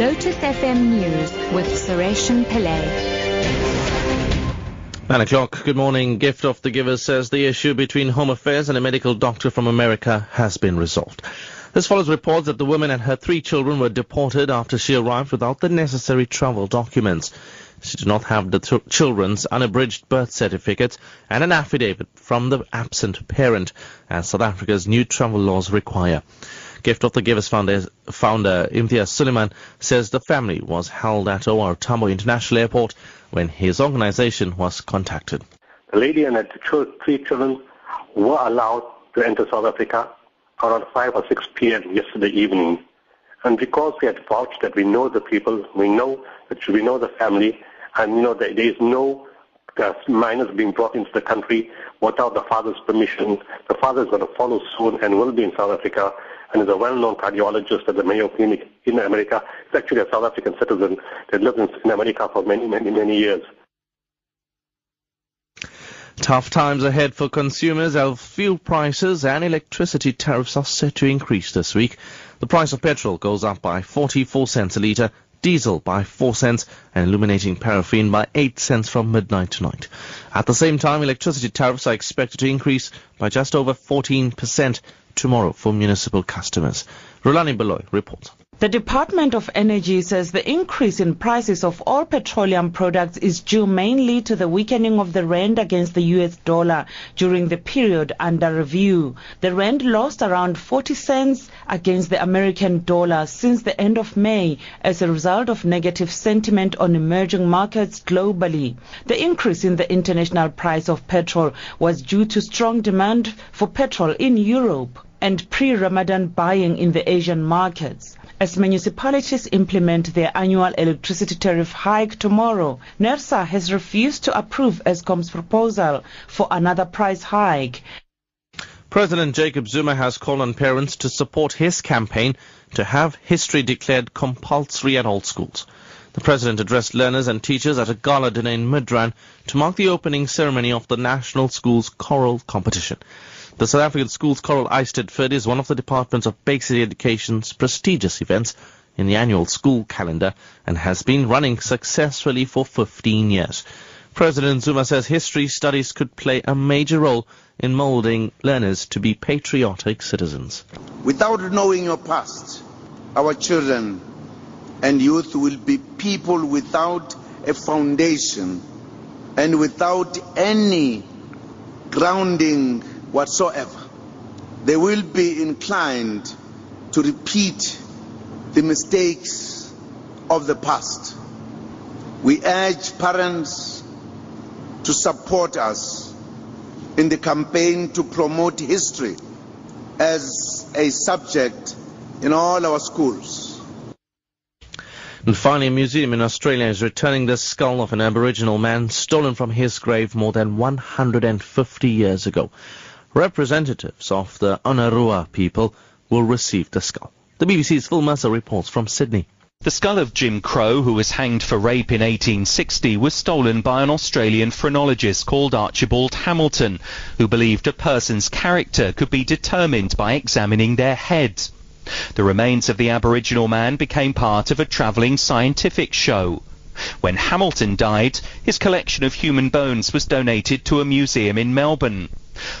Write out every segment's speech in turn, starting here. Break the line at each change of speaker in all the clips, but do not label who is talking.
Lotus FM News with Sureshan Pillay.
Nine o'clock. Good morning. Gift of the Giver says the issue between Home Affairs and a medical doctor from America has been resolved. This follows reports that the woman and her three children were deported after she arrived without the necessary travel documents. She did not have the th- children's unabridged birth certificate and an affidavit from the absent parent, as South Africa's new travel laws require. Gift of the Givers founder, founder Imtiaz Sooliman says the family was held at OR Tambo International Airport when his organization was contacted.
The lady and her three children were allowed to enter South Africa around 5 or 6 p.m. yesterday evening. And because we had vouched that we know the people, we know that we know the family, and you know that there is no uh, minors being brought into the country without the father's permission. The father is going to follow soon and will be in South Africa and is a well-known cardiologist at the Mayo Clinic in America. He's actually a South African citizen that lived in America for many, many, many years.
Tough times ahead for consumers as fuel prices and electricity tariffs are set to increase this week. The price of petrol goes up by 44 cents a litre, diesel by 4 cents, and illuminating paraffin by 8 cents from midnight tonight. At the same time, electricity tariffs are expected to increase by just over 14% tomorrow for municipal customers. Rolani Beloy reports.
The Department of Energy says the increase in prices of all petroleum products is due mainly to the weakening of the rand against the US dollar during the period under review. The rand lost around 40 cents against the American dollar since the end of May as a result of negative sentiment on emerging markets globally. The increase in the international price of petrol was due to strong demand for petrol in Europe and pre-Ramadan buying in the Asian markets. As municipalities implement their annual electricity tariff hike tomorrow, NERSA has refused to approve Eskom's proposal for another price hike.
President Jacob Zuma has called on parents to support his campaign to have history declared compulsory at all schools. The president addressed learners and teachers at a gala dinner in Midrand to mark the opening ceremony of the National Schools Choral Competition. The South African Schools Choral Eisteddfod is one of the departments of basic education's prestigious events in the annual school calendar and has been running successfully for 15 years. President Zuma says history studies could play a major role in molding learners to be patriotic citizens.
Without knowing your past, our children and youth will be people without a foundation and without any grounding whatsoever. They will be inclined to repeat the mistakes of the past. We urge parents to support us in the campaign to promote history as a subject in all our schools.
And finally, a museum in Australia is returning the skull of an Aboriginal man stolen from his grave more than 150 years ago. Representatives of the Wonnarua people will receive the skull. The BBC's Phil Mercer reports from Sydney.
The skull of Jim Crow, who was hanged for rape in 1860, was stolen by an Australian phrenologist called Archibald Hamilton, who believed a person's character could be determined by examining their head. The remains of the Aboriginal man became part of a travelling scientific show. When Hamilton died, his collection of human bones was donated to a museum in Melbourne.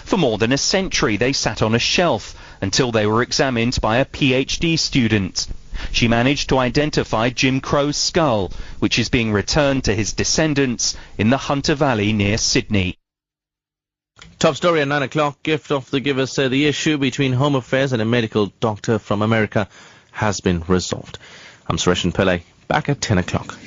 For more than a century they sat on a shelf until they were examined by a PhD student. She managed to identify Jim Crow's skull, which is being returned to his descendants in the Hunter Valley near Sydney.
Top story at 9 o'clock. Gift of the giver said the issue between Home Affairs and a medical doctor from America has been resolved. I'm Suresh Pillay. Back at 10 o'clock.